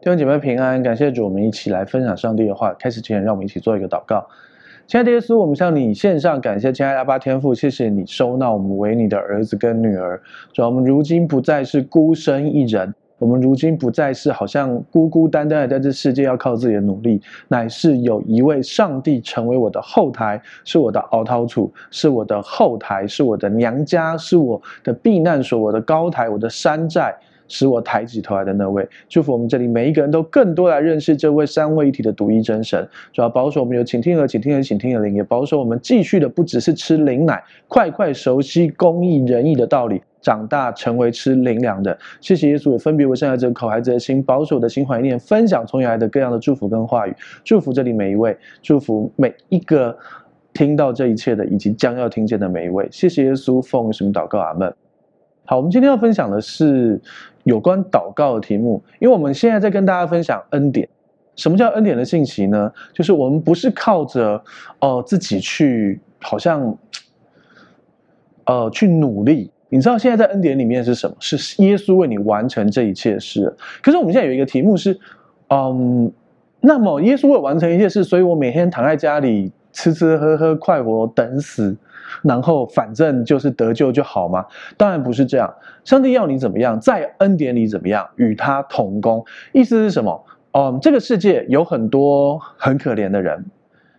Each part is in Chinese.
弟兄姐妹平安，感谢主，我们一起来分享上帝的话。开始之前，让我们一起做一个祷告。亲爱的耶稣，我们向你献上感谢，亲爱的阿爸天父，谢谢你收纳我们为你的儿子跟女儿。主，我们如今不再是孤身一人，我们如今不再是好像孤孤单单的在这世界要靠自己的努力，乃是有一位上帝成为我的后台，是我的凹凸处，是我的后台，是我的娘家，是我的避难所，我的高台，我的山寨。使我抬起头来的那位，祝福我们这里每一个人都更多来认识这位三位一体的独一真神。主要保守我们有请听的、请听的、请听的灵，也保守我们继续的不只是吃灵奶，快快熟悉公义仁义的道理，长大成为吃灵粮的。谢谢耶稣，也分别为圣者口孩子的心，保守的心怀念，分享从你来的各样的祝福跟话语。祝福这里每一位，祝福每一个听到这一切的，以及将要听见的每一位。谢谢耶稣，奉什么祷告？阿门。好，我们今天要分享的是有关祷告的题目，因为我们现在在跟大家分享恩典。什么叫恩典的信息呢？就是我们不是靠着哦、呃、自己去，好像呃去努力。你知道现在在恩典里面是什么？是耶稣为你完成这一切事。可是我们现在有一个题目是，嗯，那么耶稣为完成一切事，所以我每天躺在家里吃吃喝喝，快活等死。然后反正就是得救就好吗？当然不是这样。上帝要你怎么样，在恩典里怎么样，与他同工。意思是什么？嗯，这个世界有很多很可怜的人，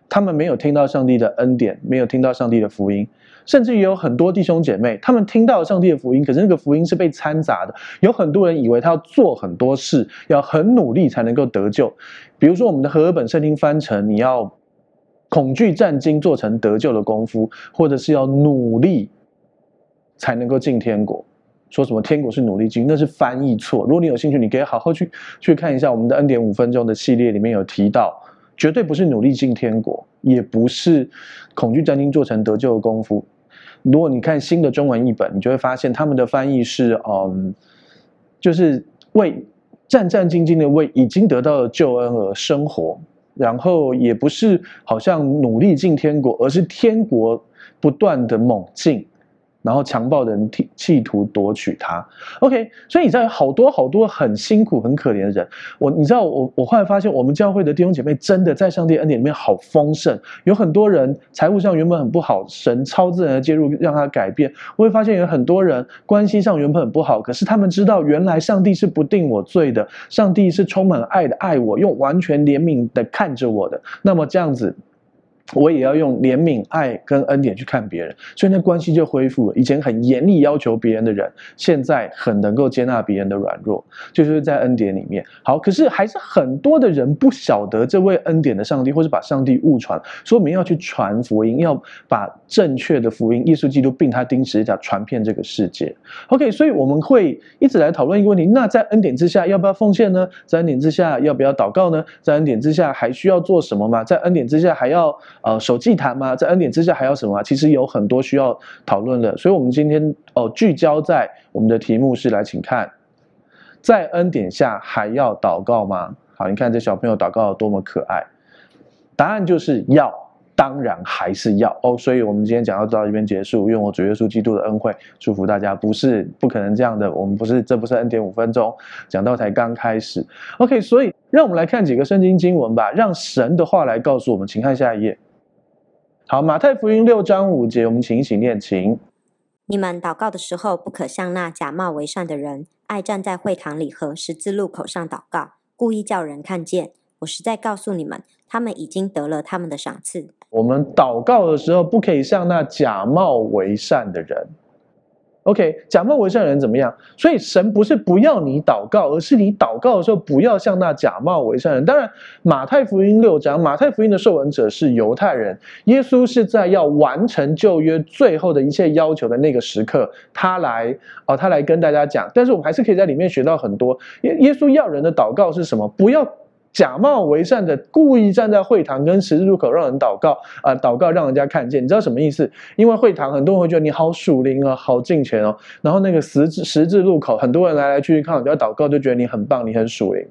他们没有听到上帝的恩典，没有听到上帝的福音，甚至于有很多弟兄姐妹，他们听到上帝的福音，可是那个福音是被掺杂的。有很多人以为他要做很多事，要很努力才能够得救。比如说我们的和合本圣经翻成，你要。恐惧战惊做成得救的功夫，或者是要努力才能够进天国。说什么天国是努力进，那是翻译错。如果你有兴趣，你可以好好去去看一下我们的恩典五分钟的系列，里面有提到，绝对不是努力进天国，也不是恐惧战惊做成得救的功夫。如果你看新的中文译本，你就会发现他们的翻译是，嗯，就是为战战兢兢的为已经得到的救恩而生活。然后也不是好像努力进天国，而是天国不断的猛进。然后强暴的人企图夺取他，OK，所以你知道好多好多很辛苦、很可怜的人。我你知道我我后来发现，我们教会的弟兄姐妹真的在上帝恩典里面好丰盛。有很多人财务上原本很不好，神超自然的介入让他改变。我会发现有很多人关系上原本很不好，可是他们知道原来上帝是不定我罪的，上帝是充满爱的爱我，用完全怜悯的看着我的。那么这样子。我也要用怜悯、爱跟恩典去看别人，所以那关系就恢复了。以前很严厉要求别人的人，现在很能够接纳别人的软弱，就是在恩典里面。好，可是还是很多的人不晓得这位恩典的上帝，或是把上帝误传，所以我们要去传福音，要把正确的福音，耶稣基督并他钉十字架传遍这个世界。OK，所以我们会一直来讨论一个问题：那在恩典之下要不要奉献呢？在恩典之下要不要祷告呢？在恩典之下还需要做什么吗？在恩典之下还要？呃，守祭坛吗？在恩典之下还有什么？其实有很多需要讨论的，所以，我们今天哦、聚焦在我们的题目是来，请看，在恩典下还要祷告吗？好，你看这小朋友祷告有多么可爱，答案就是要，当然还是要哦。所以，我们今天讲到到这边结束，用我主耶稣基督的恩惠祝福大家，不是不可能这样的，我们不是，这不是恩典五分钟，讲到才刚开始。OK，所以让我们来看几个圣经经文吧，让神的话来告诉我们，请看下一页。好，马太福音六章五节，我们请一起念，请。你们祷告的时候，不可像那假冒为善的人，爱站在会堂里和十字路口上祷告，故意叫人看见。我实在告诉你们，他们已经得了他们的赏赐。我们祷告的时候，不可以像那假冒为善的人。OK，假冒为善的人怎么样？所以神不是不要你祷告，而是你祷告的时候不要像那假冒为善人。当然，马太福音六章，马太福音的受文者是犹太人，耶稣是在要完成旧约最后的一切要求的那个时刻，他来哦，他来跟大家讲。但是我们还是可以在里面学到很多。耶耶稣要人的祷告是什么？不要。假冒为善的，故意站在会堂跟十字路口让人祷告啊、呃，祷告让人家看见，你知道什么意思？因为会堂很多人会觉得你好属灵啊，好敬虔哦。然后那个十字十字路口，很多人来来去去看人家祷告，就觉得你很棒，你很属灵。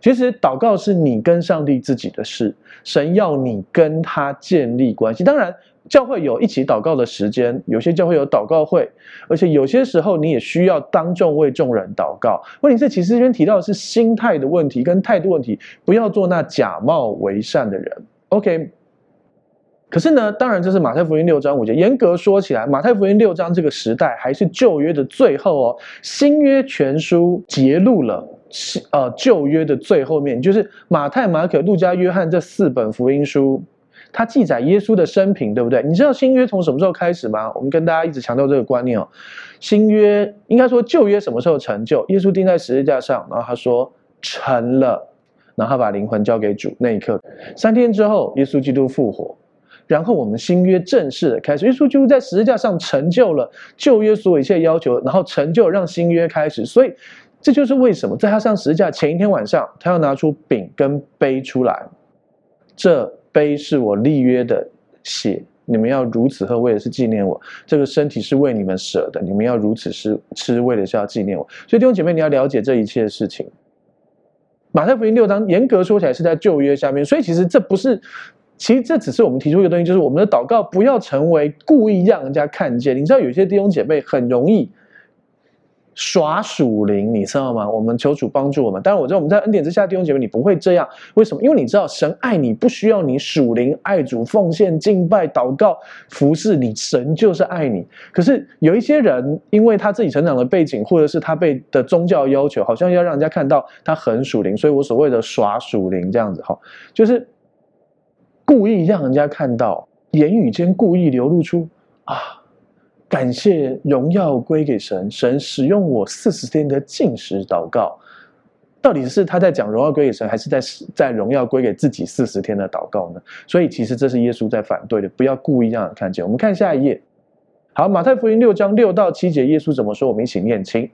其实祷告是你跟上帝自己的事，神要你跟他建立关系。当然。教会有一起祷告的时间，有些教会有祷告会，而且有些时候你也需要当众为众人祷告。问题是，其实这边提到的是心态的问题跟态度问题，不要做那假冒为善的人。OK。可是呢，当然这是马太福音六章五节。严格说起来，马太福音六章这个时代还是旧约的最后哦。新约全书揭露了呃旧约的最后面，就是马太、马可、路加、约翰这四本福音书，它记载耶稣的生平，对不对？你知道新约从什么时候开始吗？我们跟大家一直强调这个观念哦。新约应该说旧约什么时候成就？耶稣钉在十字架上，然后他说成了，然后他把灵魂交给主那一刻，三天之后，耶稣基督复活。然后我们新约正式的开始，耶稣就是在十字架上成就了旧约所有一切要求，然后成就让新约开始。所以这就是为什么在他上十字架前一天晚上，他要拿出饼跟杯出来，这杯是我立约的血，你们要如此喝，为的是纪念我。这个身体是为你们舍的，你们要如此吃，吃为的是要纪念我。所以弟兄姐妹，你要了解这一切的事情。马太福音六章严格说起来是在旧约下面，所以其实这不是。其实这只是我们提出一个东西，就是我们的祷告不要成为故意让人家看见。你知道有些弟兄姐妹很容易耍属灵，你知道吗？我们求主帮助我们。当然，我知道我们在恩典之下，弟兄姐妹你不会这样。为什么？因为你知道神爱你，不需要你属灵、爱主、奉献、敬拜、祷告、服侍你，神就是爱你。可是有一些人，因为他自己成长的背景，或者是他被的宗教要求，好像要让人家看到他很属灵，所以我所谓的耍属灵这样子哈，就是。故意让人家看到，言语间故意流露出啊，感谢荣耀归给神，神使用我四十天的禁食祷告，到底是他在讲荣耀归给神，还是在在荣耀归给自己四十天的祷告呢？所以其实这是耶稣在反对的，不要故意让人看见。我们看下一页，好，马太福音六章六到七节，耶稣怎么说？我们一起念，请。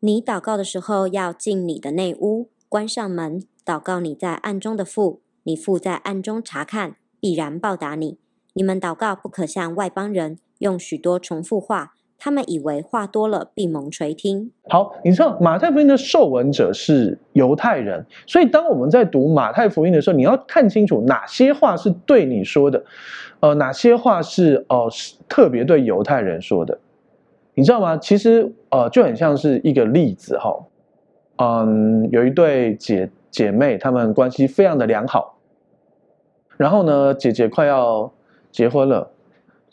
你祷告的时候，要进你的内屋，关上门，祷告你在暗中的父。你父在暗中查看，必然报答你。你们祷告不可像外邦人，用许多重复话，他们以为话多了必蒙垂听。好，你知道马太福音的受闻者是犹太人，所以当我们在读马太福音的时候，你要看清楚哪些话是对你说的，呃，哪些话是呃是特别对犹太人说的，你知道吗？其实呃就很像是一个例子哈，嗯，有一对姐姐妹，她们关系非常的良好。然后呢，姐姐快要结婚了，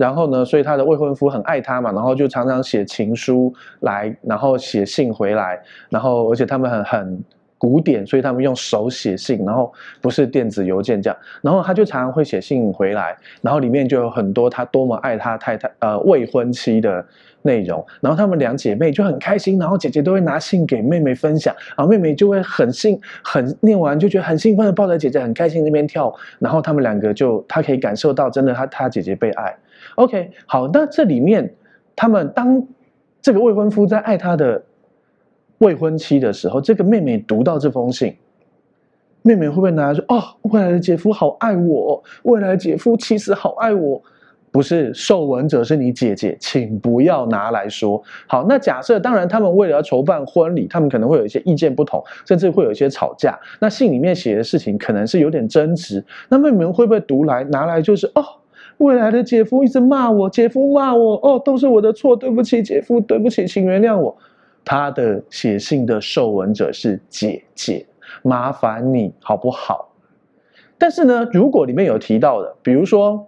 然后呢，所以她的未婚夫很爱她嘛，然后就常常写情书来，然后写信回来，然后而且他们很很古典，所以他们用手写信，然后不是电子邮件这样，然后他就常常会写信回来，然后里面就有很多他多么爱他太太呃未婚妻的。内容，然后她们两姐妹就很开心，然后姐姐都会拿信给妹妹分享，然后妹妹就会很兴很念完就觉得很兴奋的抱着姐姐很开心那边跳，然后她们两个就她可以感受到真的她她姐姐被爱。OK，好，那这里面他们当这个未婚夫在爱他的未婚妻的时候，这个妹妹读到这封信，妹妹会不会拿来说哦，未来的姐夫好爱我，未来姐夫其实好爱我。不是受闻者是你姐姐，请不要拿来说。好，那假设当然，他们为了要筹办婚礼，他们可能会有一些意见不同，甚至会有一些吵架。那信里面写的事情可能是有点争执。那妹妹会不会读来拿来就是哦，未来的姐夫一直骂我，姐夫骂我，哦，都是我的错，对不起，姐夫，对不起，请原谅我。他的写信的受文者是姐姐，麻烦你好不好？但是呢，如果里面有提到的，比如说。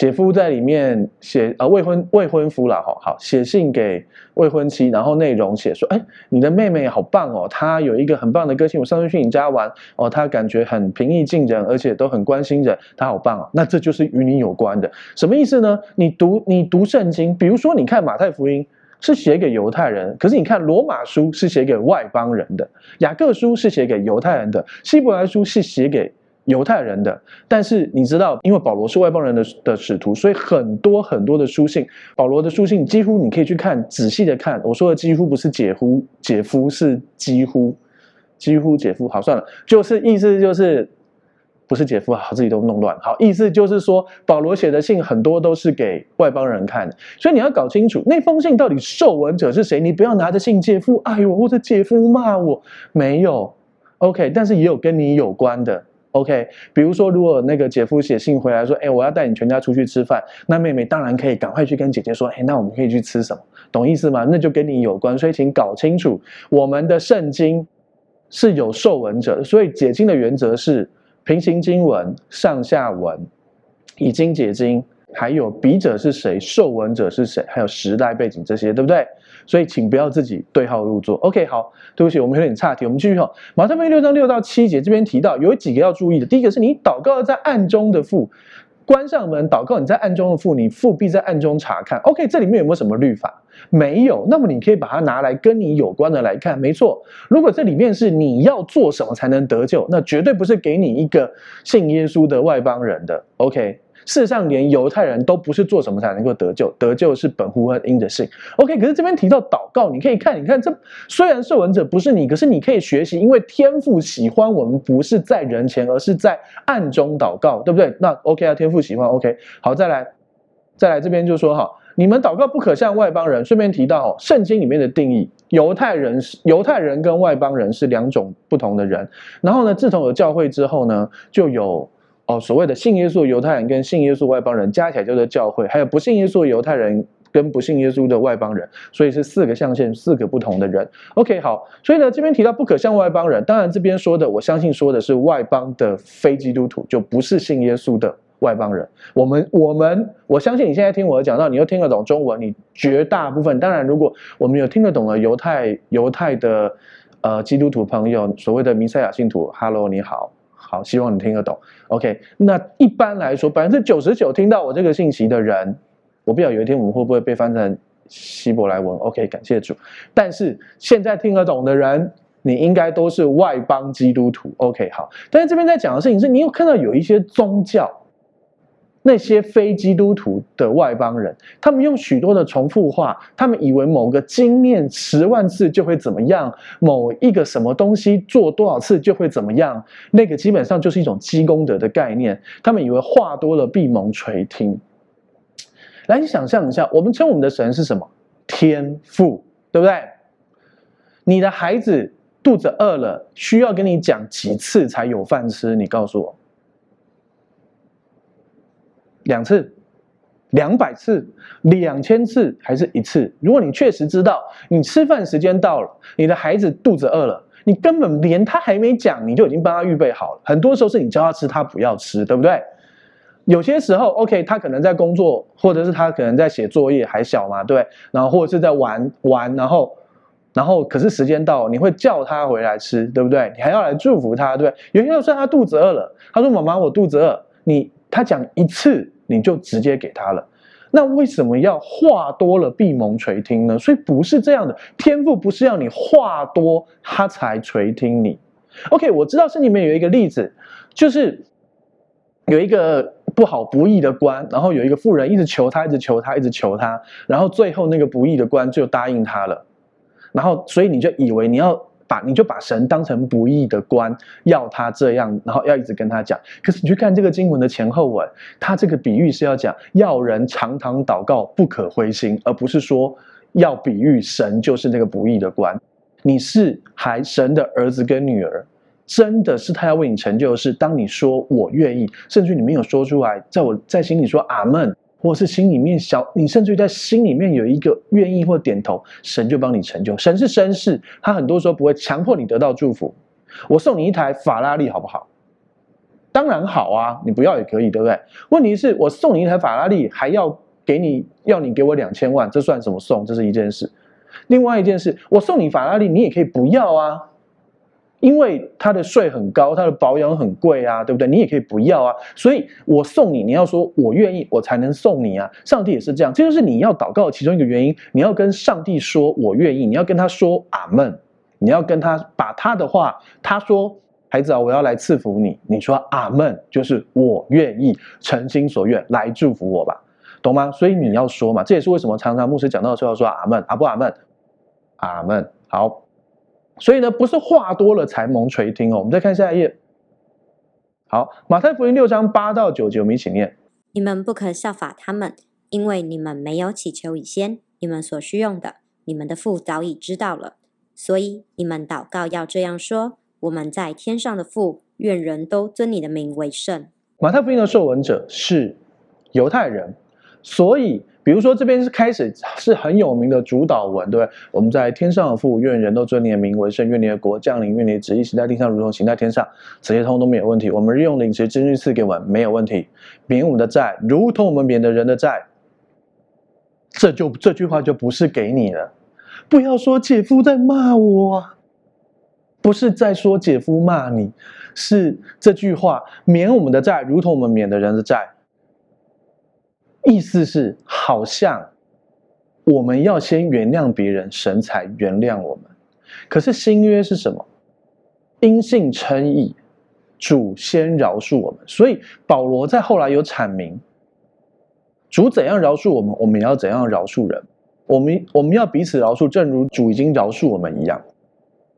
姐夫在里面写，呃，未婚未婚夫啦，好好写信给未婚妻，然后内容写说，哎，你的妹妹好棒哦，她有一个很棒的个性，我上次去你家玩，哦，她感觉很平易近人，而且都很关心人，她好棒哦。那这就是与你有关的，什么意思呢？你读你读圣经，比如说你看马太福音是写给犹太人，可是你看罗马书是写给外邦人的，雅各书是写给犹太人的，希伯来书是写给。犹太人的，但是你知道，因为保罗是外邦人的的使徒，所以很多很多的书信，保罗的书信几乎你可以去看，仔细的看。我说的几乎不是姐夫，姐夫是几乎，几乎姐夫。好，算了，就是意思就是不是姐夫啊，自己都弄乱。好，意思就是说，保罗写的信很多都是给外邦人看的，所以你要搞清楚那封信到底受文者是谁。你不要拿着信，姐夫爱我或者姐夫骂我，没有。OK，但是也有跟你有关的。OK，比如说，如果那个姐夫写信回来说，哎，我要带你全家出去吃饭，那妹妹当然可以赶快去跟姐姐说，哎，那我们可以去吃什么？懂意思吗？那就跟你有关，所以请搞清楚，我们的圣经是有受文者，所以解经的原则是平行经文、上下文、以经解经。还有笔者是谁，受文者是谁，还有时代背景这些，对不对？所以请不要自己对号入座。OK，好，对不起，我们有点岔题，我们继续哈。马太福音六章六到七节这边提到有几个要注意的，第一个是你祷告在暗中的父，关上门祷告，你在暗中的父，你父必在暗中查看。OK，这里面有没有什么律法？没有。那么你可以把它拿来跟你有关的来看。没错，如果这里面是你要做什么才能得救，那绝对不是给你一个信耶稣的外邦人的。OK。事实上，连犹太人都不是做什么才能够得救，得救是本乎恩因的信。OK，可是这边提到祷告，你可以看，你看这虽然受文者不是你，可是你可以学习，因为天父喜欢我们不是在人前，而是在暗中祷告，对不对？那 OK 啊，天父喜欢 OK。好，再来，再来这边就说哈，你们祷告不可像外邦人。顺便提到圣经里面的定义，犹太人是犹太人跟外邦人是两种不同的人。然后呢，自从有教会之后呢，就有。哦，所谓的信耶稣犹太人跟信耶稣外邦人加起来叫做教会，还有不信耶稣犹太人跟不信耶稣的外邦人，所以是四个象限，四个不同的人。OK，好，所以呢，这边提到不可像外邦人，当然这边说的，我相信说的是外邦的非基督徒，就不是信耶稣的外邦人。我们我们我相信你现在听我讲到，你又听得懂中文，你绝大部分，当然如果我们有听得懂的犹太犹太的呃基督徒朋友，所谓的弥赛亚信徒，Hello，你好。好，希望你听得懂。OK，那一般来说，百分之九十九听到我这个信息的人，我不知道有一天我们会不会被翻成希伯来文。OK，感谢主。但是现在听得懂的人，你应该都是外邦基督徒。OK，好。但是这边在讲的事情是，你有看到有一些宗教。那些非基督徒的外邦人，他们用许多的重复话，他们以为某个经念十万次就会怎么样，某一个什么东西做多少次就会怎么样，那个基本上就是一种积功德的概念。他们以为话多了必蒙垂听。来，你想象一下，我们称我们的神是什么？天父，对不对？你的孩子肚子饿了，需要跟你讲几次才有饭吃？你告诉我。两次、两百次、两千次，还是一次？如果你确实知道你吃饭时间到了，你的孩子肚子饿了，你根本连他还没讲，你就已经帮他预备好了。很多时候是你教他吃，他不要吃，对不对？有些时候，OK，他可能在工作，或者是他可能在写作业，还小嘛，对。然后或者是在玩玩，然后，然后可是时间到了，你会叫他回来吃，对不对？你还要来祝福他，对不对？有些时候他肚子饿了，他说：“妈妈，我肚子饿。”你他讲一次。你就直接给他了，那为什么要话多了必蒙垂听呢？所以不是这样的，天赋不是要你话多他才垂听你。OK，我知道圣经里面有一个例子，就是有一个不好不义的官，然后有一个富人一直求他，一直求他，一直求他，然后最后那个不义的官就答应他了，然后所以你就以为你要。把你就把神当成不义的官，要他这样，然后要一直跟他讲。可是你去看这个经文的前后文，他这个比喻是要讲要人常常祷告，不可灰心，而不是说要比喻神就是那个不义的官。你是还神的儿子跟女儿，真的是他要为你成就的事。当你说我愿意，甚至你没有说出来，在我在心里说阿门。或是心里面小，你甚至于在心里面有一个愿意或点头，神就帮你成就。神是绅士，他很多时候不会强迫你得到祝福。我送你一台法拉利好不好？当然好啊，你不要也可以，对不对？问题是我送你一台法拉利，还要给你要你给我两千万，这算什么送？这是一件事。另外一件事，我送你法拉利，你也可以不要啊。因为他的税很高，他的保养很贵啊，对不对？你也可以不要啊。所以我送你，你要说我愿意，我才能送你啊。上帝也是这样，这就是你要祷告的其中一个原因。你要跟上帝说我愿意，你要跟他说阿门，你要跟他把他的话，他说孩子啊，我要来赐福你，你说阿门，就是我愿意，诚心所愿来祝福我吧，懂吗？所以你要说嘛，这也是为什么常常牧师讲到的时候说阿门，阿不阿门，阿门，好。所以呢，不是话多了才蒙垂听哦。我们再看下一页。好，马太福音六章八到九节，我们一起念：你们不可效法他们，因为你们没有祈求以先，你们所需用的，你们的父早已知道了。所以你们祷告要这样说：我们在天上的父，愿人都尊你的名为圣。马太福音的受文者是犹太人，所以。比如说，这边是开始是很有名的主导文，对不对？我们在天上的父，愿人都尊你的名为圣，愿你的国降临，愿你的旨意行在地上，如同行在天上，这些通通没有问题。我们日用的饮食，今日赐给我们，没有问题。免我们的债，如同我们免的人的债。这就这句话就不是给你了。不要说姐夫在骂我，不是在说姐夫骂你，是这句话免我们的债，如同我们免的人的债。意思是，好像我们要先原谅别人，神才原谅我们。可是新约是什么？因信称义，主先饶恕我们。所以保罗在后来有阐明，主怎样饶恕我们，我们也要怎样饶恕人。我们我们要彼此饶恕，正如主已经饶恕我们一样。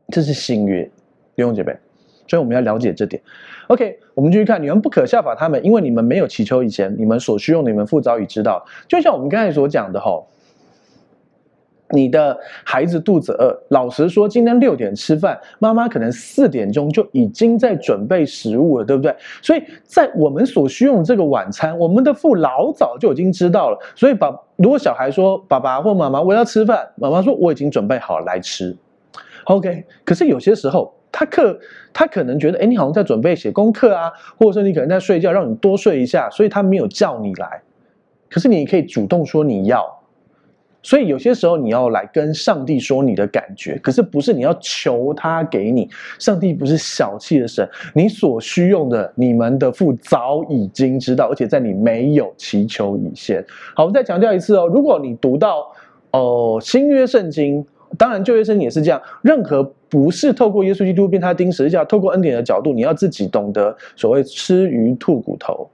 这是新约，弟兄姐妹。所以我们要了解这点。OK，我们继续看，你们不可效法他们，因为你们没有祈求以前，你们所需用，你们父早已知道。就像我们刚才所讲的吼，你的孩子肚子饿，老实说，今天六点吃饭，妈妈可能四点钟就已经在准备食物了，对不对？所以在我们所需用这个晚餐，我们的父老早就已经知道了。所以把如果小孩说爸爸或妈妈我要吃饭，妈妈说我已经准备好来吃。OK，可是有些时候。他可他可能觉得，哎，你好像在准备写功课啊，或者说你可能在睡觉，让你多睡一下，所以他没有叫你来。可是你可以主动说你要，所以有些时候你要来跟上帝说你的感觉，可是不是你要求他给你。上帝不是小气的神，你所需用的，你们的父早已经知道，而且在你没有祈求以前。好，我们再强调一次哦，如果你读到哦新约圣经。当然，旧约圣经也是这样。任何不是透过耶稣基督被他钉十字架，透过恩典的角度，你要自己懂得所谓吃鱼吐骨头，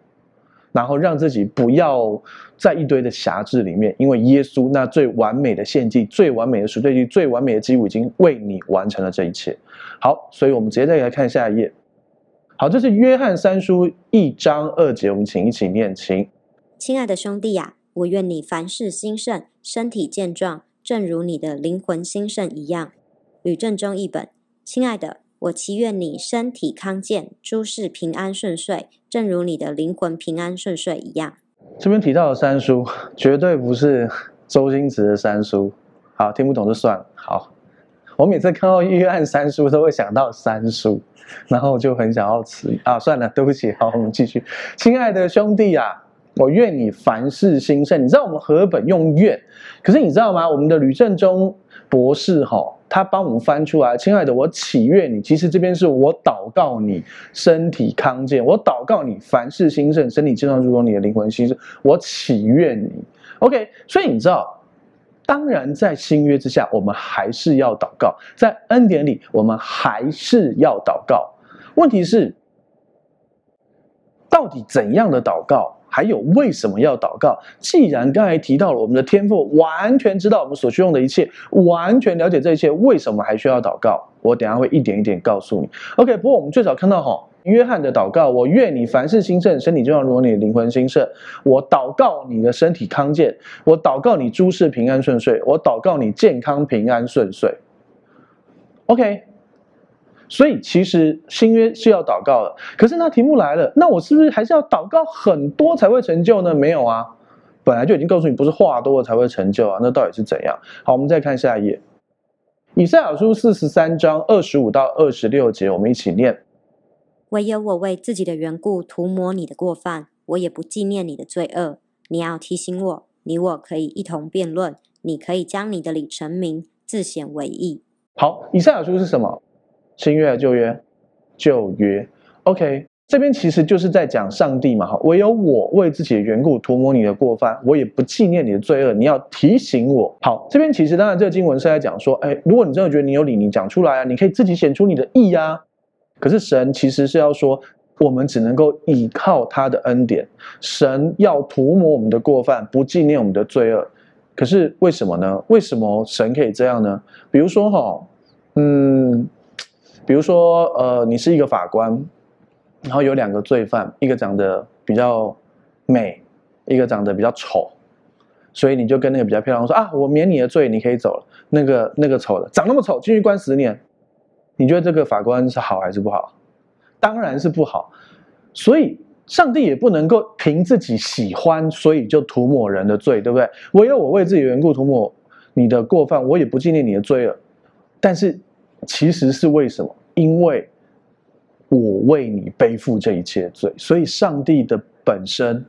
然后让自己不要在一堆的辖制里面。因为耶稣那最完美的献祭、最完美的赎罪祭、最完美的基督已经为你完成了这一切。好，所以我们直接再来看下一页。好，这是约翰三书一章二节，我们请一起念，请。亲爱的兄弟呀，我愿你凡事兴盛，身体健壮。正如你的灵魂兴盛一样，吕正中译本。亲爱的，我祈愿你身体康健，诸事平安顺遂，正如你的灵魂平安顺遂一样。这边提到的三叔，绝对不是周星驰的三叔。好，听不懂就算了。好，我每次看到预案三叔，都会想到三叔，然后就很想要吃啊。算了，对不起。好，我们继续。亲爱的兄弟啊。我愿你凡事兴盛。你知道我们和本用愿，可是你知道吗？我们的吕正中博士哈，他帮我们翻出来。亲爱的，我祈愿你，其实这边是我祷告你身体康健，我祷告你凡事兴盛，身体健壮，如同你的灵魂兴盛。我祈愿你，OK。所以你知道，当然在新约之下，我们还是要祷告；在恩典里，我们还是要祷告。问题是，到底怎样的祷告？还有为什么要祷告？既然刚才提到了我们的天赋完全知道我们所需用的一切，完全了解这一切，为什么还需要祷告？我等下会一点一点告诉你。OK，不过我们最早看到哈，约翰的祷告：我愿你凡事兴盛，身体就像如你的灵魂兴盛。我祷告你的身体康健，我祷告你诸事平安顺遂，我祷告你健康平安顺遂。OK。所以其实新约是要祷告的，可是那题目来了，那我是不是还是要祷告很多才会成就呢？没有啊，本来就已经告诉你，不是话多了才会成就啊。那到底是怎样？好，我们再看下一页，以赛亚书四十三章二十五到二十六节，我们一起念：唯有我为自己的缘故涂抹你的过犯，我也不纪念你的罪恶。你要提醒我，你我可以一同辩论，你可以将你的理陈明，自显为义。好，以赛亚书是什么？新约旧约，旧约，OK，这边其实就是在讲上帝嘛，哈，唯有我为自己的缘故涂抹你的过犯，我也不纪念你的罪恶。你要提醒我。好，这边其实当然这个经文是在讲说，哎，如果你真的觉得你有理，你讲出来啊，你可以自己显出你的义啊。可是神其实是要说，我们只能够依靠他的恩典，神要涂抹我们的过犯，不纪念我们的罪恶。可是为什么呢？为什么神可以这样呢？比如说哈，嗯。比如说，呃，你是一个法官，然后有两个罪犯，一个长得比较美，一个长得比较丑，所以你就跟那个比较漂亮说啊，我免你的罪，你可以走了。那个那个丑的长那么丑，进去关十年，你觉得这个法官是好还是不好？当然是不好。所以上帝也不能够凭自己喜欢，所以就涂抹人的罪，对不对？唯有我为自己缘故涂抹你的过犯，我也不纪念你的罪了。但是其实是为什么？因为我为你背负这一切罪，所以上帝的本身，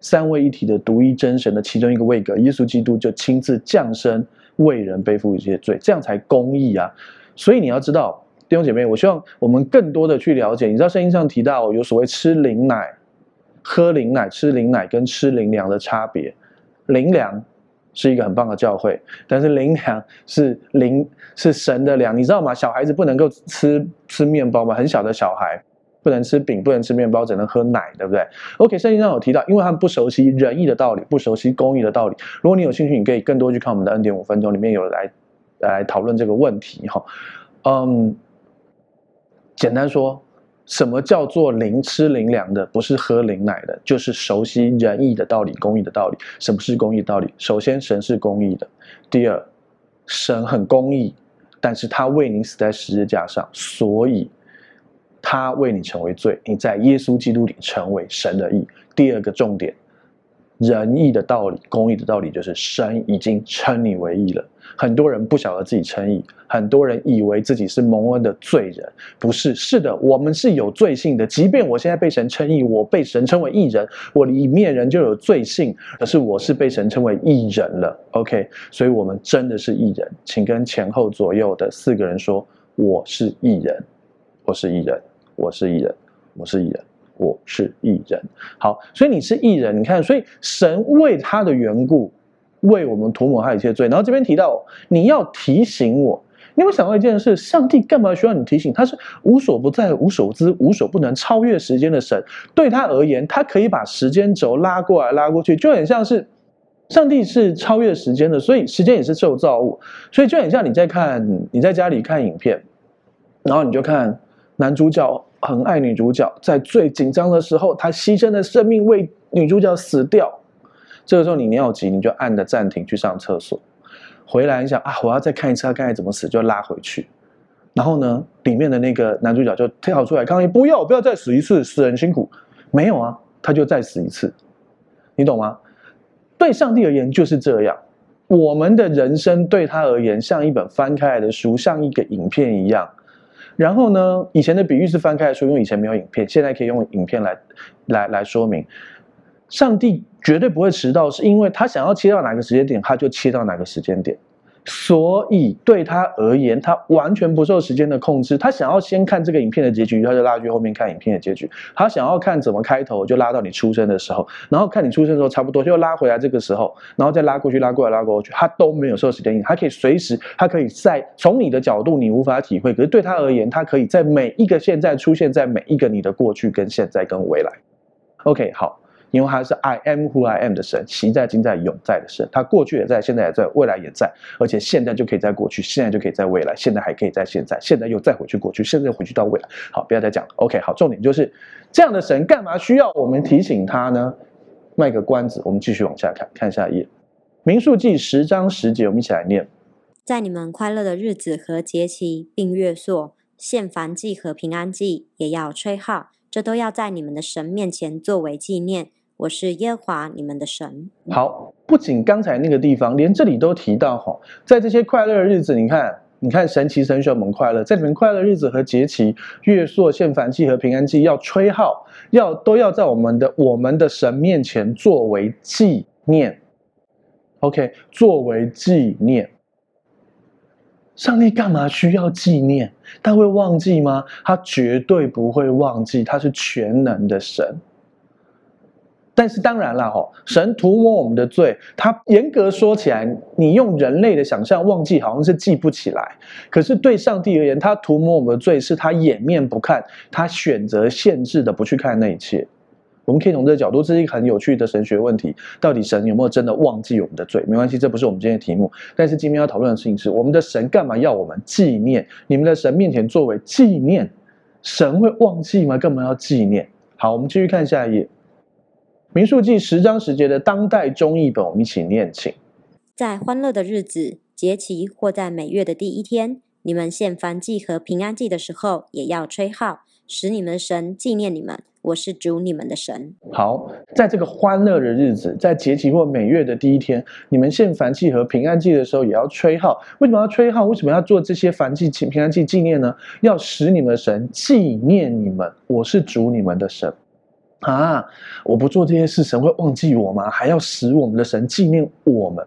三位一体的独一真神的其中一个位格，耶稣基督就亲自降生，为人背负一切罪，这样才公义啊！所以你要知道，弟兄姐妹，我希望我们更多的去了解。你知道圣经上提到有所谓吃灵奶、喝灵奶、吃灵奶跟吃灵粮的差别，灵粮。是一个很棒的教会，但是灵粮是灵是神的粮，你知道吗？小孩子不能够吃吃面包吗？很小的小孩不能吃饼，不能吃面包，只能喝奶，对不对？OK，圣经上有提到，因为他们不熟悉仁义的道理，不熟悉公义的道理。如果你有兴趣，你可以更多去看我们的恩典五分钟，里面有来来讨论这个问题哈。嗯，简单说。什么叫做灵吃灵粮的？不是喝灵奶的，就是熟悉仁义的道理、公义的道理。什么是公义道理？首先，神是公义的；第二，神很公义，但是他为你死在十字架上，所以他为你成为罪，你在耶稣基督里成为神的义。第二个重点。仁义的道理，公义的道理，就是神已经称你为义了。很多人不晓得自己称义，很多人以为自己是蒙恩的罪人，不是。是的，我们是有罪性的。即便我现在被神称义，我被神称为义人，我里面人就有罪性，可是我是被神称为义人了。OK，所以我们真的是义人。请跟前后左右的四个人说：“我是义人，我是义人，我是义人，我是义人。”我是义人，好，所以你是义人。你看，所以神为他的缘故，为我们涂抹他一切罪。然后这边提到，你要提醒我。你有想到一件事？上帝干嘛需要你提醒？他是无所不在、无所知、无所不能、超越时间的神。对他而言，他可以把时间轴拉过来、拉过去，就很像是上帝是超越时间的，所以时间也是受造物。所以就很像你在看，你在家里看影片，然后你就看男主角。很爱女主角，在最紧张的时候，他牺牲了生命为女主角死掉。这个时候你尿急，你就按着暂停去上厕所，回来你想啊，我要再看一次他刚才怎么死，就拉回去。然后呢，里面的那个男主角就跳出来抗议：不要，不要再死一次，死人辛苦。没有啊，他就再死一次，你懂吗？对上帝而言就是这样，我们的人生对他而言像一本翻开来的书，像一个影片一样。然后呢，以前的比喻是翻开来说，因为以前没有影片，现在可以用影片来，来来说明。上帝绝对不会迟到，是因为他想要切到哪个时间点，他就切到哪个时间点。所以对他而言，他完全不受时间的控制。他想要先看这个影片的结局，他就拉去后面看影片的结局。他想要看怎么开头，就拉到你出生的时候，然后看你出生的时候差不多，就拉回来这个时候，然后再拉过去，拉过来，拉过去，他都没有受时间影响。他可以随时，他可以在从你的角度你无法体会，可是对他而言，他可以在每一个现在出现在每一个你的过去跟现在跟未来。OK，好。因为他是 I am who I am 的神，昔在、今在、永在的神。他过去也在，现在也在，未来也在，而且现在就可以在过去，现在就可以在未来，现在还可以在现在，现在又再回去过去，现在又回去到未来。好，不要再讲了。OK，好，重点就是这样的神干嘛需要我们提醒他呢？卖个关子，我们继续往下看，看下一页，民数记十章十节，我们一起来念：在你们快乐的日子和节期，并月朔献燔祭和平安祭，也要吹号，这都要在你们的神面前作为纪念。我是耶和华你们的神。好，不仅刚才那个地方，连这里都提到哈，在这些快乐的日子，你看，你看神其实很喜欢我们快乐，在你们快乐日子和节期，月朔献燔祭和平安祭，要吹号，要都要在我们的我们的神面前作为纪念。OK，作为纪念。上帝干嘛需要纪念？他会忘记吗？他绝对不会忘记，他是全能的神。但是当然了，哈，神涂抹我们的罪，他严格说起来，你用人类的想象忘记，好像是记不起来。可是对上帝而言，他涂抹我们的罪，是他掩面不看，他选择限制的不去看那一切。我们可以从这个角度，这是一个很有趣的神学问题：到底神有没有真的忘记我们的罪？没关系，这不是我们今天的题目。但是今天要讨论的事情是，我们的神干嘛要我们纪念？你们的神面前作为纪念，神会忘记吗？干嘛要纪念？好，我们继续看下一页。民数记十章十节的当代中译本，我们一起念，请。在欢乐的日子、节期或在每月的第一天，你们献燔祭和平安祭的时候，也要吹号，使你们的神纪念你们。我是主你们的神。好，在这个欢乐的日子，在节期或每月的第一天，你们献燔祭和平安祭的时候，也要吹号。为什么要吹号？为什么要做这些燔祭、请平安祭纪念呢？要使你们的神纪念你们。我是主你们的神。啊！我不做这些事，神会忘记我吗？还要使我们的神纪念我们，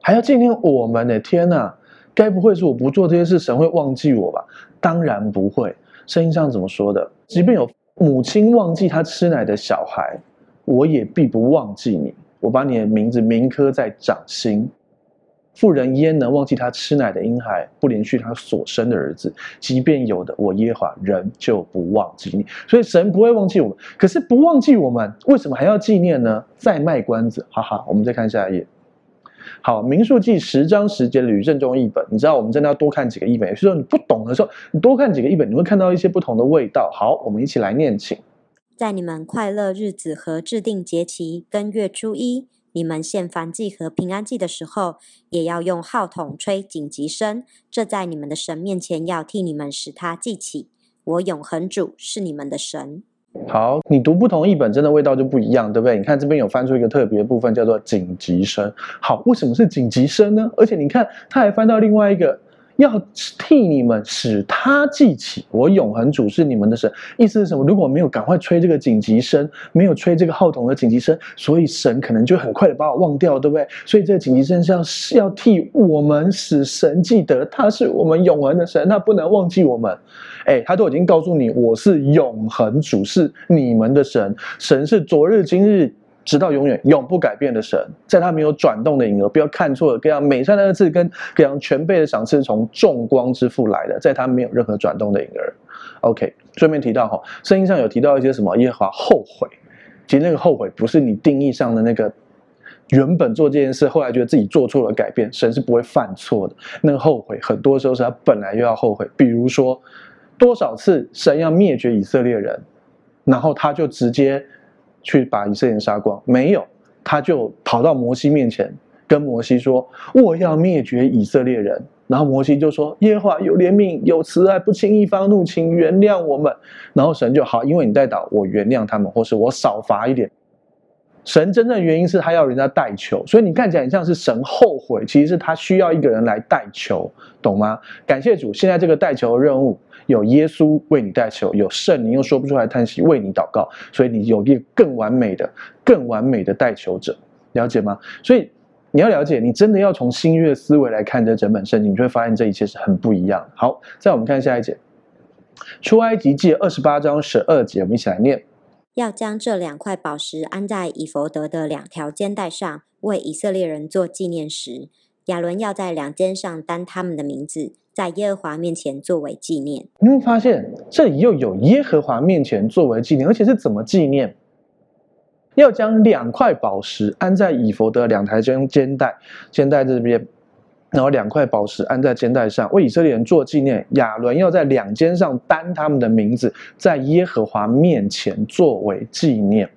还要纪念我们呢天哪！该不会是我不做这些事，神会忘记我吧？当然不会。圣经上怎么说的？即便有母亲忘记她吃奶的小孩，我也必不忘记你。我把你的名字铭刻在掌心。妇人焉能忘记她吃奶的婴孩，不怜恤她所生的儿子？即便有的，我耶和华仍旧不忘记你。所以神不会忘记我们。可是不忘记我们，为什么还要纪念呢？再卖关子，哈哈。我们再看下一页。好，民数记十章十节吕正中译本，你知道我们真的要多看几个译本。有时候你不懂的时候，你多看几个译本，你会看到一些不同的味道。好，我们一起来念，请。在你们快乐日子和制定节期，跟月初一，你们献燔祭和平安祭的时候，也要用号筒吹紧急声。这在你们的神面前要替你们使他记起。我永恒主是你们的神。好，你读不同译本，真的味道就不一样，对不对？你看这边有翻出一个特别的部分，叫做紧急声。好，为什么是紧急声呢？而且你看，他还翻到另外一个。要替你们使他记起，我永恒主是你们的神。意思是什么？如果没有赶快吹这个紧急声，没有吹这个号筒的紧急声，所以神可能就很快的把我忘掉，对不对？所以这个紧急声是要是要替我们使神记得，他是我们永恒的神，他不能忘记我们。哎，他都已经告诉你，我是永恒主，是你们的神，神是昨日今日。直到永远永不改变的神，在他没有转动的影儿，不要看错了。各样美善的二字跟各样全备的赏赐，从众光之父来的，在他没有任何转动的影儿。OK，顺便提到哈，圣经上有提到一些什么？耶和华后悔，其实那个后悔不是你定义上的那个原本做这件事，后来觉得自己做错了改变，神是不会犯错的。那个后悔很多时候是他本来就要后悔，比如说多少次神要灭绝以色列人，然后他就直接。去把以色列人杀光？没有，他就跑到摩西面前，跟摩西说：“我要灭绝以色列人。”然后摩西就说：“耶和华有怜悯，有慈爱，不轻易发怒，请原谅我们。”然后神就好，因为你代祷，我原谅他们，或是我少罚一点。神真正原因是他要人家代求，所以你看起来很像是神后悔，其实是他需要一个人来代求，懂吗？感谢主，现在这个代求的任务。有耶稣为你代求，有圣灵又说不出来叹息为你祷告，所以你有一个更完美的、更完美的代求者，了解吗？所以你要了解，你真的要从新约思维来看这整本圣经，你就会发现这一切是很不一样。好，再我们看下一节，出埃及记二十八章十二节，我们一起来念：要将这两块宝石安在以弗得的两条肩带上，为以色列人做纪念石。亚伦要在两肩上担他们的名字。在耶和华面前作为纪念，你会发现这里又有耶和华面前作为纪念，而且是怎么纪念？要将两块宝石安在以弗得两台肩肩带，肩带这边，然后两块宝石安在肩带上，为以色列人做纪念。亚伦要在两肩上担他们的名字，在耶和华面前作为纪念。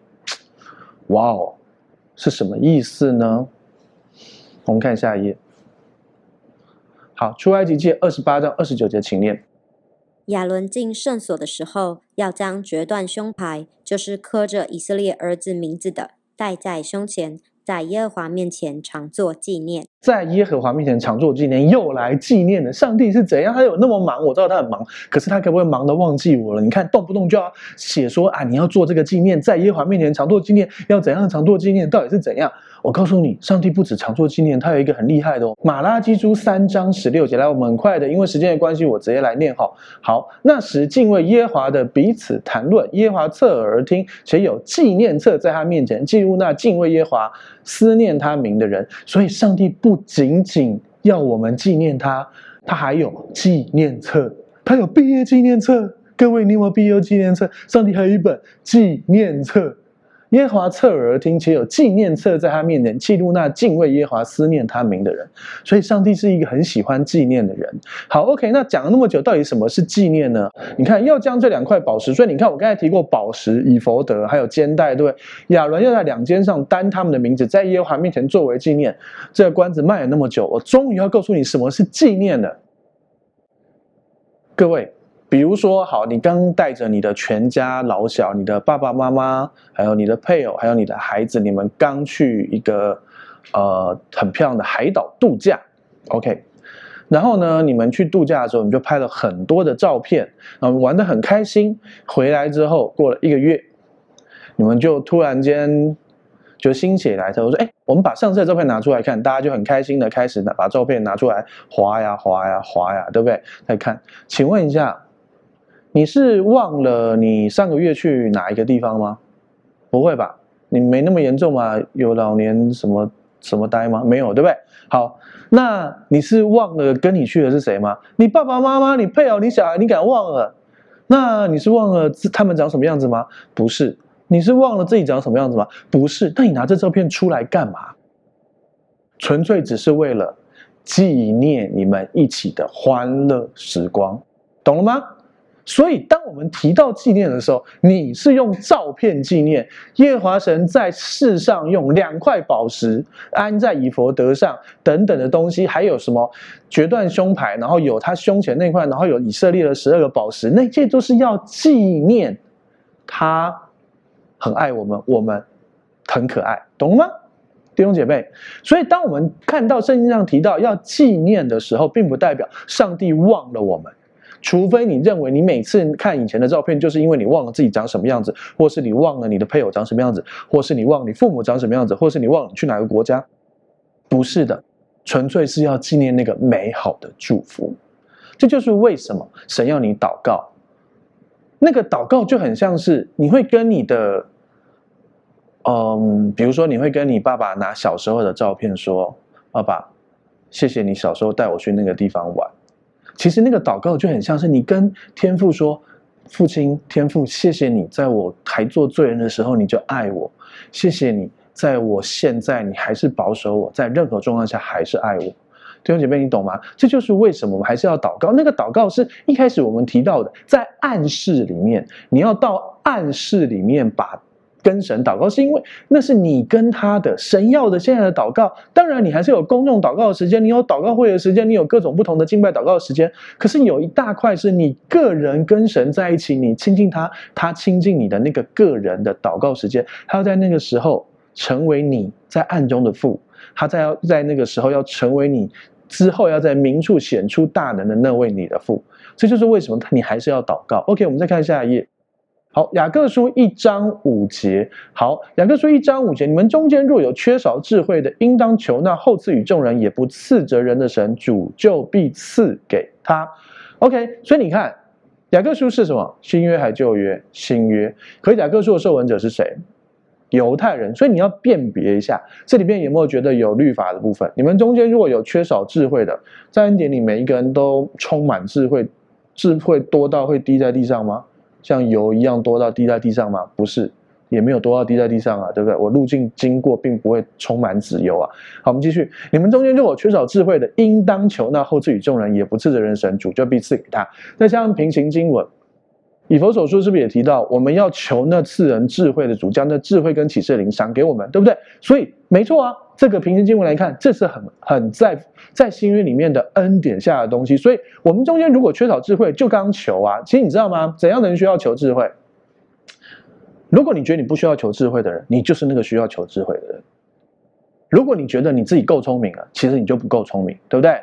哇哦，是什么意思呢？我们看下一页。好，出埃及记二十八到二十九节，请念。亚伦进圣所的时候，要将决断胸牌，就是刻着以色列儿子名字的，戴在胸前，在耶和华面前常作纪念。在耶和华面前常作纪念，又来纪念了。上帝是怎样？他有那么忙？我知道他很忙，可是他可不可以忙得忘记我了？你看，动不动就要写说啊，你要做这个纪念，在耶和华面前常作纪念，要怎样常作纪念？到底是怎样？我告诉你，上帝不止常做纪念，他有一个很厉害的哦。马拉基书三章十六节，来，我们很快的，因为时间的关系，我直接来念哈。好，那时敬畏耶华的彼此谈论，耶华侧耳而听，且有纪念册在他面前记录那敬畏耶华、思念他名的人。所以，上帝不仅仅要我们纪念他，他还有纪念册，他有毕业纪念册。各位，你有没有毕业纪念册？上帝还有一本纪念册。耶和华侧耳而听，且有纪念册在他面前记录那敬畏耶和华、思念他名的人。所以，上帝是一个很喜欢纪念的人。好，OK，那讲了那么久，到底什么是纪念呢？你看，要将这两块宝石，所以你看，我刚才提过宝石、以弗得，还有肩带，对不对？亚伦要在两肩上担他们的名字，在耶和华面前作为纪念。这个关子卖了那么久，我终于要告诉你什么是纪念了。各位，比如说，好，你刚带着你的全家老小，你的爸爸妈妈，还有你的配偶，还有你的孩子，你们刚去一个呃很漂亮的海岛度假，OK。然后呢，你们去度假的时候，你就拍了很多的照片，然后玩得很开心。回来之后，过了一个月，你们就突然间就心血来潮，说：“哎，我们把上次的照片拿出来看。”大家就很开心的开始把照片拿出来滑呀滑呀滑呀，对不对？再看，请问一下。你是忘了你上个月去哪一个地方吗？不会吧，你没那么严重吗？有老年什么什么呆吗？没有，对不对？好，那你是忘了跟你去的是谁吗？你爸爸妈妈、你配偶、你小孩，你敢忘了？那你是忘了他们长什么样子吗？不是，你是忘了自己长什么样子吗？不是，那你拿这照片出来干嘛？纯粹只是为了纪念你们一起的欢乐时光，懂了吗？所以，当我们提到纪念的时候，你是用照片纪念耶和华神在世上用两块宝石安在以弗得上等等的东西，还有什么决断胸牌，然后有他胸前那块，然后有以色列的十二个宝石，那些都是要纪念他很爱我们，我们很可爱，懂吗，弟兄姐妹？所以，当我们看到圣经上提到要纪念的时候，并不代表上帝忘了我们。除非你认为你每次看以前的照片，就是因为你忘了自己长什么样子，或是你忘了你的配偶长什么样子，或是你忘了你父母长什么样子，或是你忘了你去哪个国家，不是的，纯粹是要纪念那个美好的祝福。这就是为什么神要你祷告。那个祷告就很像是你会跟你的，嗯，比如说你会跟你爸爸拿小时候的照片说：“爸爸，谢谢你小时候带我去那个地方玩。”其实那个祷告就很像是你跟天父说：“父亲，天父，谢谢你在我还做罪人的时候你就爱我，谢谢你在我现在你还是保守我，在任何状况下还是爱我。”弟兄姐妹，你懂吗？这就是为什么我们还是要祷告。那个祷告是一开始我们提到的，在暗室里面，你要到暗室里面把。跟神祷告，是因为那是你跟他的神要的现在的祷告。当然，你还是有公众祷告的时间，你有祷告会的时间，你有各种不同的敬拜祷告的时间。可是有一大块是你个人跟神在一起，你亲近他，他亲近你的那个个人的祷告时间。他要在那个时候成为你在暗中的父，他在要在那个时候要成为你之后要在明处显出大能的那位你的父。这就是为什么你还是要祷告。OK，我们再看下一页。好，雅各书一章五节。好，雅各书一章五节，你们中间若有缺少智慧的，应当求那后赐与众人，也不赐责人的神，主就必赐给他。OK，所以你看，雅各书是什么？新约还旧约？新约。可雅各书的受文者是谁？犹太人。所以你要辨别一下，这里边有没有觉得有律法的部分？你们中间如果有缺少智慧的，在恩典里每一个人都充满智慧，智慧多到会滴在地上吗？像油一样多到滴在地上吗？不是，也没有多到滴在地上啊，对不对？我路径经过，并不会充满籽油啊。好，我们继续。你们中间如果缺少智慧的，应当求那后赐与众人，也不赐的人神，主就必赐给他。再像平行经文，以佛所书是不是也提到，我们要求那赐人智慧的主，将那智慧跟启示灵赏给我们，对不对？所以没错啊。这个平行经文来看，这是很很在在新约里面的恩典下的东西，所以我们中间如果缺少智慧，就刚求啊。其实你知道吗？怎样的人需要求智慧？如果你觉得你不需要求智慧的人，你就是那个需要求智慧的人。如果你觉得你自己够聪明了，其实你就不够聪明，对不对？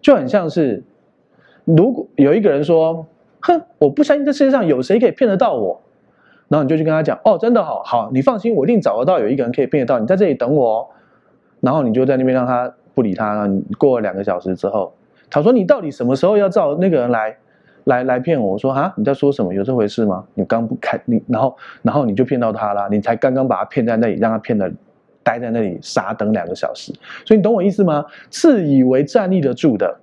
就很像是，如果有一个人说：“哼，我不相信这世界上有谁可以骗得到我。”然后你就去跟他讲：“哦，真的好，好，你放心，我一定找得到有一个人可以骗得到你，在这里等我哦。”然后你就在那边让他不理他，你过了两个小时之后，他说：“你到底什么时候要找那个人来，来来骗我？”我说：“啊，你在说什么？有这回事吗？你刚不开你，然后然后你就骗到他了，你才刚刚把他骗在那里，让他骗的待在那里傻等两个小时。所以你懂我意思吗？自以为站立得住的，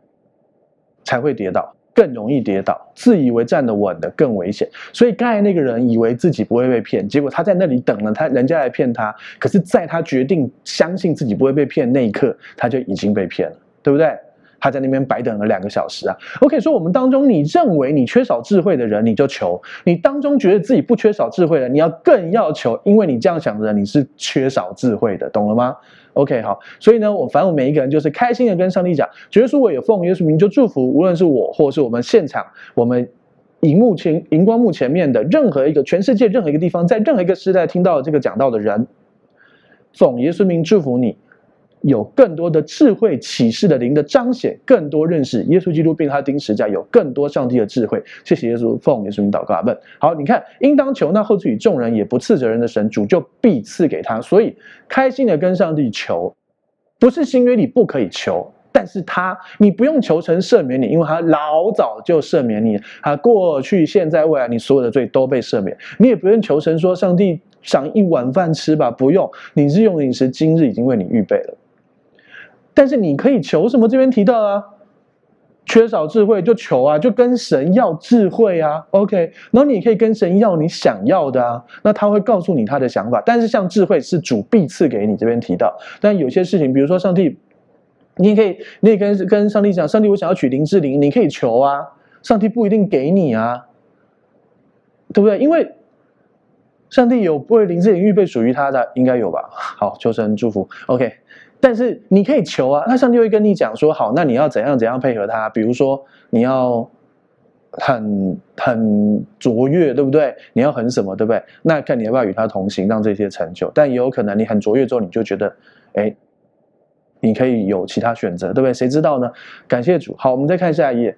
才会跌倒。”更容易跌倒，自以为站得稳的更危险。所以刚才那个人以为自己不会被骗，结果他在那里等了他人家来骗他。可是，在他决定相信自己不会被骗那一刻，他就已经被骗了，对不对？他在那边白等了两个小时啊。OK，说我们当中，你认为你缺少智慧的人，你就求；你当中觉得自己不缺少智慧的，你要更要求，因为你这样想的人，你是缺少智慧的，懂了吗？OK，好，所以呢，我反正我每一个人就是开心的跟上帝讲，觉得说我有奉耶稣名就祝福，无论是我或是我们现场，我们荧幕前、荧光幕前面的任何一个全世界任何一个地方，在任何一个时代听到这个讲道的人，奉耶稣名祝福你。有更多的智慧启示的灵的彰显，更多认识耶稣基督，并他钉十字架，有更多上帝的智慧。谢谢耶稣，奉耶稣名祷告，阿门。好，你看，应当求，那后赐与众人也不赐责人的神，主就必赐给他。所以，开心的跟上帝求，不是新约里不可以求，但是他你不用求神赦免你，因为他老早就赦免你，他过去、现在、未来，你所有的罪都被赦免。你也不用求神说，上帝赏一碗饭吃吧，不用，你日用饮食今日已经为你预备了。但是你可以求什么？这边提到啊，缺少智慧就求啊，就跟神要智慧啊。OK，然后你可以跟神要你想要的啊，那他会告诉你他的想法。但是像智慧是主必赐给你，这边提到。但有些事情，比如说上帝，你也可以，你也跟跟上帝讲，上帝，我想要娶林志玲，你可以求啊，上帝不一定给你啊，对不对？因为上帝有为林志玲预备属于他的，应该有吧？好，求神祝福。OK。但是你可以求啊，那上帝会跟你讲说，好，那你要怎样怎样配合他？比如说你要很很卓越，对不对？你要很什么，对不对？那看你要不要与他同行，让这些成就。但也有可能你很卓越之后，你就觉得，哎，你可以有其他选择，对不对？谁知道呢？感谢主。好，我们再看下一页，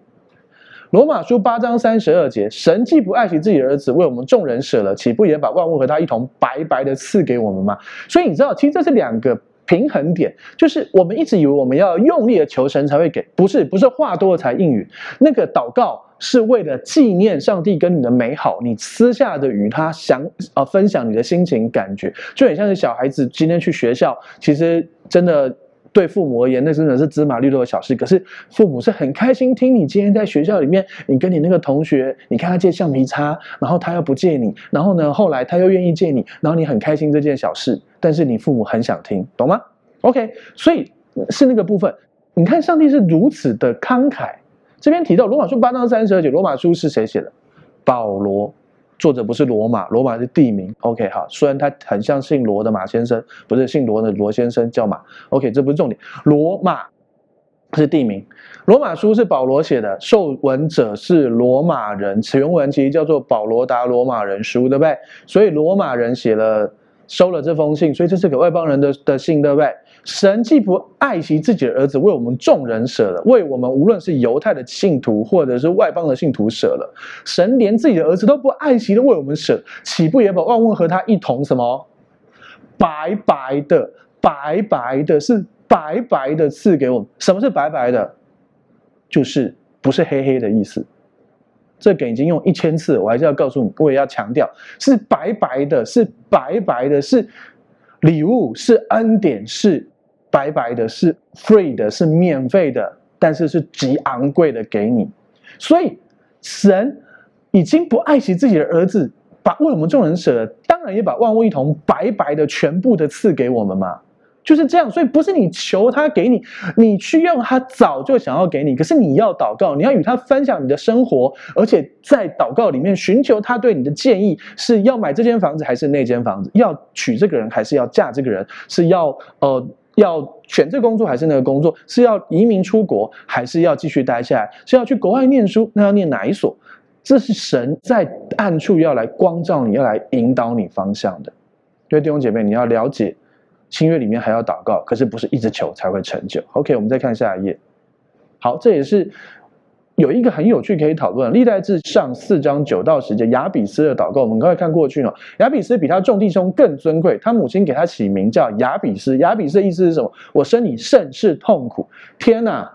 罗马书八章三十二节，神既不爱惜自己的儿子，为我们众人舍了，岂不也把万物和他一同白白的赐给我们吗？所以你知道，其实这是两个。平衡点就是我们一直以为我们要用力的求神才会给，不是不是话多了才应允。那个祷告是为了纪念上帝跟你的美好，你私下的与他想啊分享你的心情感觉，就很像是小孩子今天去学校，其实真的对父母而言，那真的是芝麻绿豆的小事。可是父母是很开心听你今天在学校里面，你跟你那个同学，你看他借橡皮擦，然后他又不借你，然后呢后来他又愿意借你，然后你很开心这件小事。但是你父母很想听，懂吗？OK，所以是那个部分。你看，上帝是如此的慷慨。这边提到罗马书八章三十二节，罗马书是谁写的？保罗，作者不是罗马，罗马是地名。OK，好，虽然他很像姓罗的马先生，不是姓罗的罗先生叫马。OK，这不是重点。罗马是地名，罗马书是保罗写的，受文者是罗马人，此原文其实叫做保罗达罗马人书，对不对？所以罗马人写了。收了这封信，所以这是给外邦人的的信，对不对？神既不爱惜自己的儿子，为我们众人舍了，为我们无论是犹太的信徒或者是外邦的信徒舍了，神连自己的儿子都不爱惜的为我们舍，岂不也把万物和他一同什么？白白的，白白的，是白白的赐给我们。什么是白白的？就是不是黑黑的意思。这个已经用一千次，我还是要告诉你，我也要强调，是白白的，是白白的，是礼物，是恩典，是白白的，是 free 的，是免费的，但是是极昂贵的给你。所以神已经不爱惜自己的儿子，把为我们众人舍了，当然也把万物一同白白的全部的赐给我们嘛。就是这样，所以不是你求他给你，你需要他早就想要给你，可是你要祷告，你要与他分享你的生活，而且在祷告里面寻求他对你的建议，是要买这间房子还是那间房子，要娶这个人还是要嫁这个人，是要呃要选这工作还是那个工作，是要移民出国还是要继续待下来，是要去国外念书，那要念哪一所？这是神在暗处要来光照你，要来引导你方向的。因为弟兄姐妹，你要了解。新约里面还要祷告，可是不是一直求才会成就。OK，我们再看下一页。好，这也是有一个很有趣可以讨论。历代志上四章九到十节，亚比斯的祷告，我们刚才看过去了。亚比斯比他众弟兄更尊贵，他母亲给他起名叫亚比斯。亚比斯的意思是什么？我生你甚是痛苦。天哪，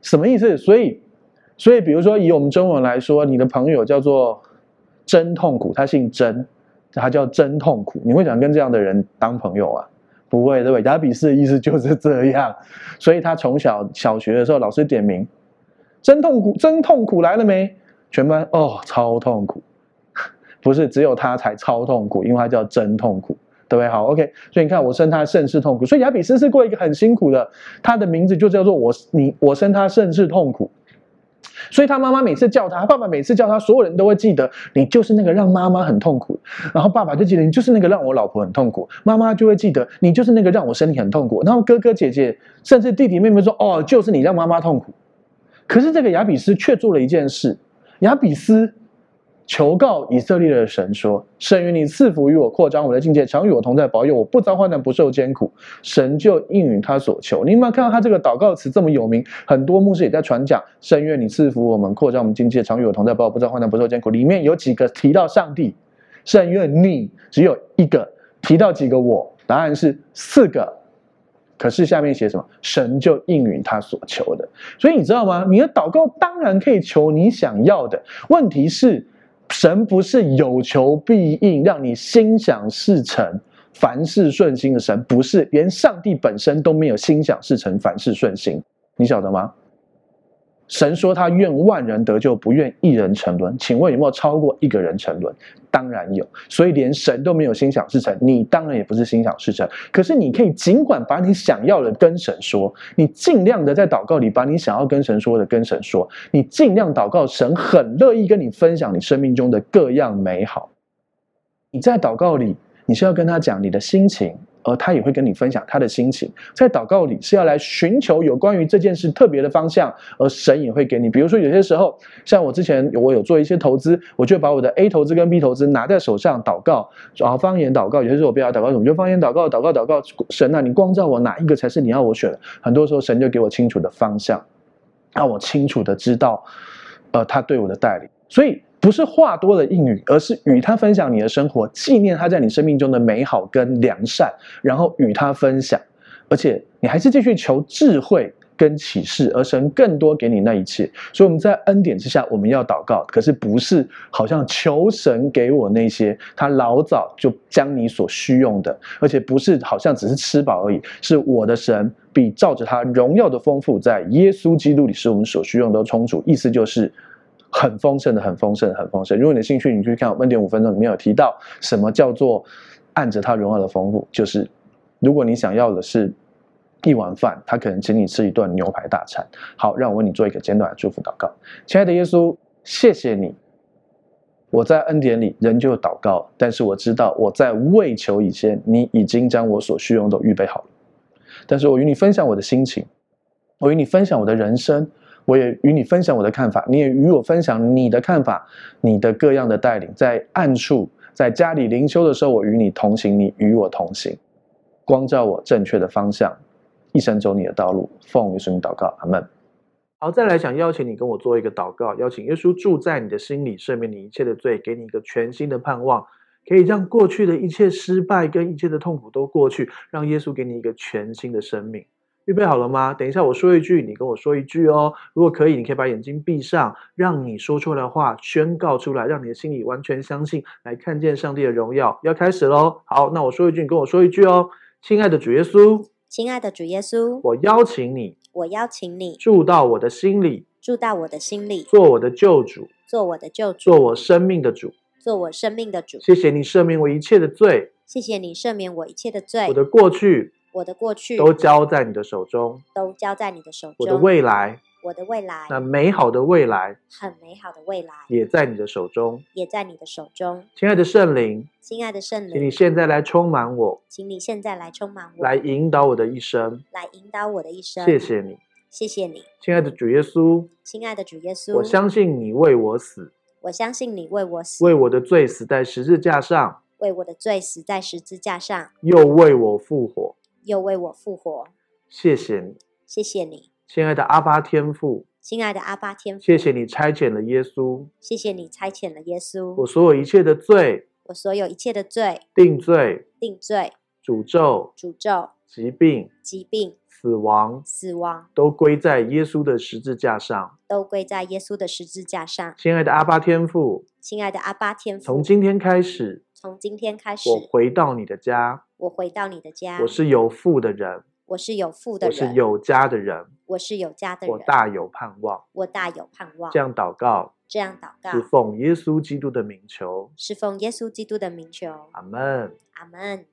什么意思？所以，所以比如说以我们中文来说，你的朋友叫做真痛苦，他姓真，他叫真痛苦。你会想跟这样的人当朋友啊？不会，对不对？雅比斯的意思就是这样，所以他从小小学的时候，老师点名，真痛苦，真痛苦来了没？全班哦，超痛苦，不是只有他才超痛苦，因为他叫真痛苦，对不对？好，OK，所以你看，我生他甚是痛苦，所以雅比斯是过一个很辛苦的，他的名字就叫做我，你我生他甚是痛苦。所以他妈妈每次叫他，爸爸每次叫他，所有人都会记得你就是那个让妈妈很痛苦。然后爸爸就记得你就是那个让我老婆很痛苦，妈妈就会记得你就是那个让我身体很痛苦。然后哥哥姐姐甚至弟弟妹妹说：“哦，就是你让妈妈痛苦。”可是这个亚比斯却做了一件事，亚比斯求告以色列的神说：“神愿你赐福于我，扩张我的境界，常与我同在，保佑我不遭患难，不受艰苦。”神就应允他所求。你有没有看到他这个祷告词这么有名？很多牧师也在传讲：“神愿你赐福我们，扩张我们境界，常与我同在，保佑不遭患难，不受艰苦。”里面有几个提到上帝？神愿你只有一个提到几个我？答案是四个。可是下面写什么？神就应允他所求的。所以你知道吗？你的祷告当然可以求你想要的，问题是。神不是有求必应，让你心想事成、凡事顺心的神，不是，连上帝本身都没有心想事成、凡事顺心，你晓得吗？神说他愿万人得救，不愿一人沉沦。请问有没有超过一个人沉沦？当然有。所以连神都没有心想事成，你当然也不是心想事成。可是你可以尽管把你想要的跟神说，你尽量的在祷告里把你想要跟神说的跟神说，你尽量祷告，神很乐意跟你分享你生命中的各样美好。你在祷告里，你是要跟他讲你的心情。而他也会跟你分享他的心情，在祷告里是要来寻求有关于这件事特别的方向，而神也会给你。比如说有些时候，像我之前我有做一些投资，我就把我的 A 投资跟 B 投资拿在手上祷告，然后方言祷告。有些时候我不要祷告，我就方言祷告，祷告祷告，神啊，你光照我哪一个才是你要我选的？很多时候神就给我清楚的方向，让我清楚的知道，呃，他对我的带领。所以。不是话多的应允，而是与他分享你的生活，纪念他在你生命中的美好跟良善，然后与他分享，而且你还是继续求智慧跟启示，而神更多给你那一切。所以我们在恩典之下，我们要祷告，可是不是好像求神给我那些，他老早就将你所需用的，而且不是好像只是吃饱而已，是我的神比照着他荣耀的丰富，在耶稣基督里使我们所需用都充足。意思就是。很丰盛的，很丰盛，很丰盛。如果你有兴趣，你去看《恩典五分钟》里面有提到什么叫做按着他荣耀的丰富，就是如果你想要的是一碗饭，他可能请你吃一顿牛排大餐。好，让我为你做一个简短的祝福祷告。亲爱的耶稣，谢谢你，我在恩典里仍旧祷告，但是我知道我在未求以前，你已经将我所需用都预备好了。但是我与你分享我的心情，我与你分享我的人生。我也与你分享我的看法，你也与我分享你的看法，你的各样的带领，在暗处，在家里灵修的时候，我与你同行，你与我同行，光照我正确的方向，一生走你的道路。奉耶稣名祷告，阿门。好，再来想邀请你跟我做一个祷告，邀请耶稣住在你的心里，赦免你一切的罪，给你一个全新的盼望，可以让过去的一切失败跟一切的痛苦都过去，让耶稣给你一个全新的生命。预备好了吗？等一下我说一句，你跟我说一句哦。如果可以，你可以把眼睛闭上，让你说出来的话宣告出来，让你的心里完全相信，来看见上帝的荣耀。要开始喽！好，那我说一句，你跟我说一句哦。亲爱的主耶稣，亲爱的主耶稣，我邀请你，我邀请你住到我的心里，住到我的心里，做我的救主，做我的救主，做我生命的主，做我生命的主。谢谢你赦免我一切的罪，谢谢你赦免我一切的罪。我的过去。我的过去都交在你的手中，都交在你的手中。我的未来，我的未来，那美好的未来，很美好的未来，也在你的手中，也在你的手中。亲爱的圣灵，亲爱的圣灵，请你现在来充满我，请你现在来充满我，来引导我的一生，来引导我的一生。谢谢你，谢谢你，亲爱的主耶稣，亲爱的主耶稣，我相信你为我死，我相信你为我死，为我的罪死在十字架上，为我的罪死在十字架上，又为我复活。又为我复活，谢谢你，谢谢你，亲爱的阿巴天父，亲爱的阿巴天父，谢谢你差遣了耶稣，谢谢你差遣了耶稣，我所有一切的罪，我所有一切的罪，定罪，定罪，诅咒，诅咒，疾病，疾病，死亡，死亡，都归在耶稣的十字架上，都归在耶稣的十字架上。亲爱的阿巴天父，亲爱的阿巴天父，从今天开始，从今天开始，我回到你的家。我回到你的家。我是有父的人。我是有父的人。我是有家的人。我是有家的人。我大有盼望。我大有盼望。这样祷告。这样祷告。是奉耶稣基督的名求。是奉耶稣基督的名求。阿门。阿门。